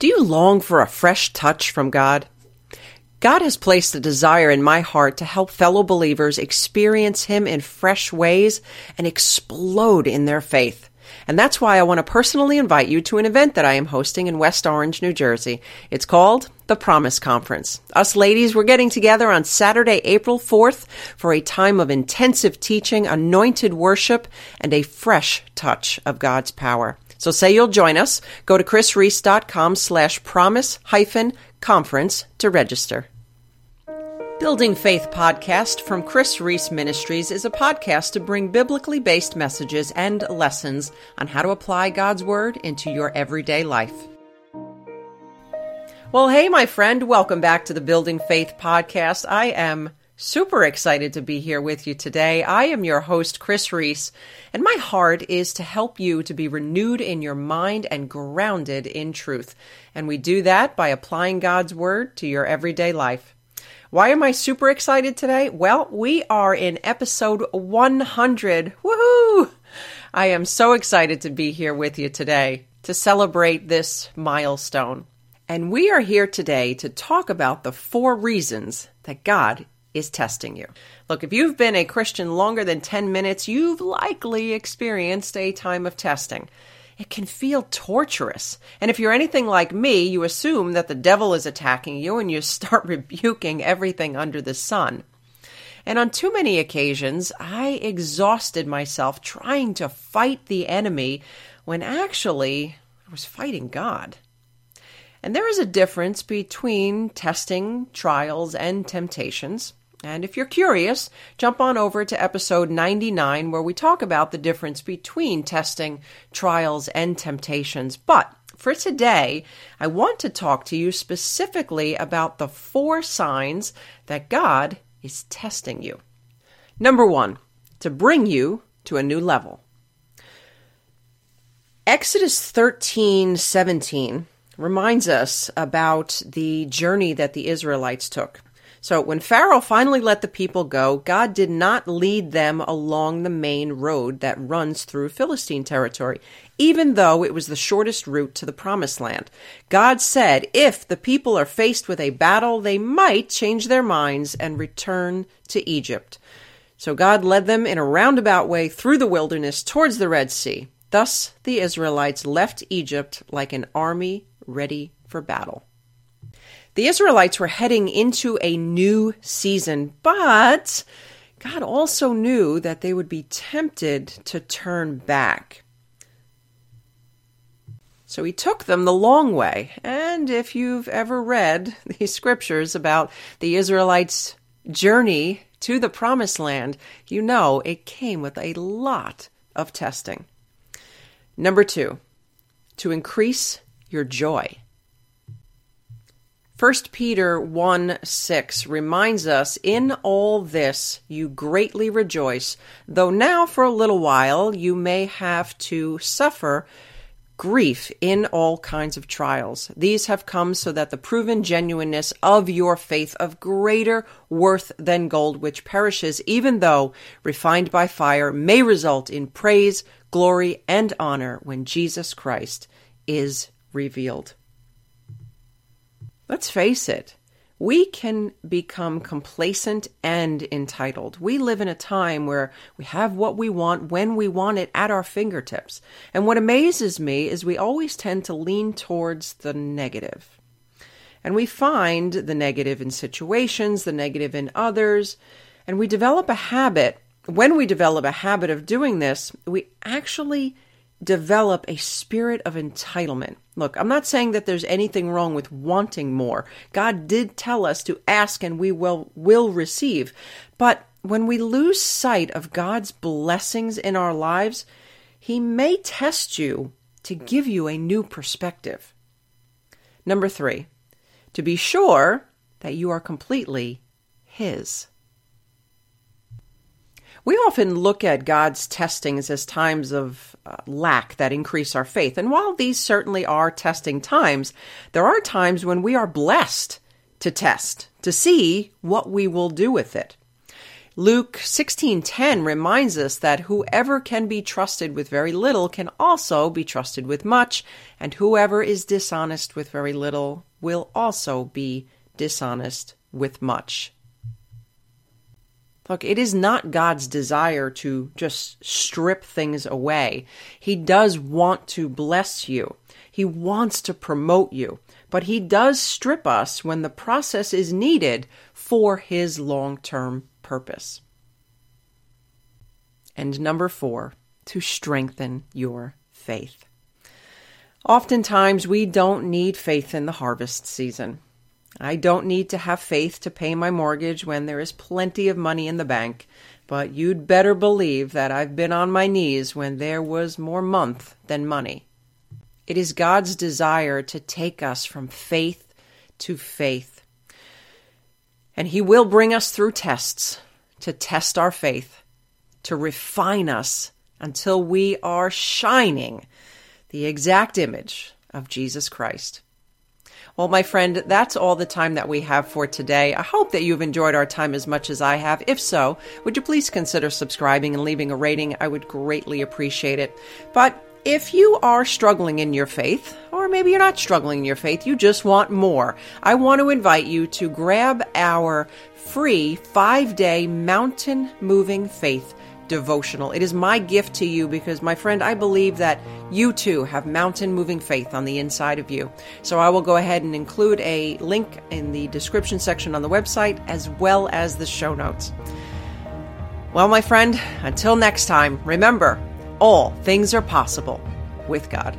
Do you long for a fresh touch from God? God has placed a desire in my heart to help fellow believers experience Him in fresh ways and explode in their faith. And that's why I want to personally invite you to an event that I am hosting in West Orange, New Jersey. It's called the Promise Conference. Us ladies, we're getting together on Saturday, April 4th for a time of intensive teaching, anointed worship, and a fresh touch of God's power. So say you'll join us. Go to krisreece.com slash promise hyphen conference to register. Building Faith podcast from Kris Reece Ministries is a podcast to bring biblically based messages and lessons on how to apply God's Word into your everyday life. Well, hey, my friend, welcome back to the Building Faith podcast. I am super excited to be here with you today. I am your host, Kris Reece, and my heart is to help you to be renewed in your mind and grounded in truth. And we do that by applying God's Word to your everyday life. Why am I super excited today? Well, we are in episode 100. Woohoo! I am so excited to be here with you today to celebrate this milestone. And we are here today to talk about the four reasons that God is testing you. Look, if you've been a Christian longer than 10 minutes, you've likely experienced a time of testing it can feel torturous. And if you're anything like me, you assume that the devil is attacking you and you start rebuking everything under the sun. And on too many occasions, I exhausted myself trying to fight the enemy when actually I was fighting God. And there is a difference between testing, trials, and temptations. And if you're curious, jump on over to episode 99 where we talk about the difference between testing, trials, and temptations. But for today, I want to talk to you specifically about the four signs that God is testing you. Number one, to bring you to a new level. Exodus 13 17 reminds us about the journey that the Israelites took. So when Pharaoh finally let the people go, God did not lead them along the main road that runs through Philistine territory, even though it was the shortest route to the promised land. God said if the people are faced with a battle, they might change their minds and return to Egypt. So God led them in a roundabout way through the wilderness towards the Red Sea. Thus the Israelites left Egypt like an army ready for battle. The Israelites were heading into a new season, but God also knew that they would be tempted to turn back. So he took them the long way. And if you've ever read the scriptures about the Israelites' journey to the promised land, you know it came with a lot of testing. Number two, to increase your joy. 1 Peter 1 6 reminds us, In all this you greatly rejoice, though now for a little while you may have to suffer grief in all kinds of trials. These have come so that the proven genuineness of your faith of greater worth than gold, which perishes even though refined by fire, may result in praise, glory, and honor when Jesus Christ is revealed. Let's face it, we can become complacent and entitled. We live in a time where we have what we want when we want it at our fingertips. And what amazes me is we always tend to lean towards the negative. And we find the negative in situations, the negative in others, and we develop a habit. When we develop a habit of doing this, we actually develop a spirit of entitlement. Look, I'm not saying that there's anything wrong with wanting more. God did tell us to ask and we will will receive. But when we lose sight of God's blessings in our lives, he may test you to give you a new perspective. Number 3, to be sure that you are completely his. We often look at God's testings as times of uh, lack that increase our faith. And while these certainly are testing times, there are times when we are blessed to test, to see what we will do with it. Luke 16:10 reminds us that whoever can be trusted with very little can also be trusted with much, and whoever is dishonest with very little will also be dishonest with much. Look, it is not God's desire to just strip things away. He does want to bless you. He wants to promote you, but he does strip us when the process is needed for his long-term purpose. And number four, to strengthen your faith. Oftentimes, we don't need faith in the harvest season. I don't need to have faith to pay my mortgage when there is plenty of money in the bank, but you'd better believe that I've been on my knees when there was more month than money. It is God's desire to take us from faith to faith and He will bring us through tests to test our faith, to refine us until we are shining the exact image of Jesus Christ. Well, my friend, that's all the time that we have for today. I hope that you've enjoyed our time as much as I have. If so, would you please consider subscribing and leaving a rating? I would greatly appreciate it. But if you are struggling in your faith, or maybe you're not struggling in your faith, you just want more, I want to invite you to grab our free five day mountain moving faith devotional. It is my gift to you because, my friend, I believe that you too have mountain moving faith on the inside of you. So I will go ahead and include a link in the description section on the website as well as the show notes. Well, my friend, until next time, remember, all things are possible with God.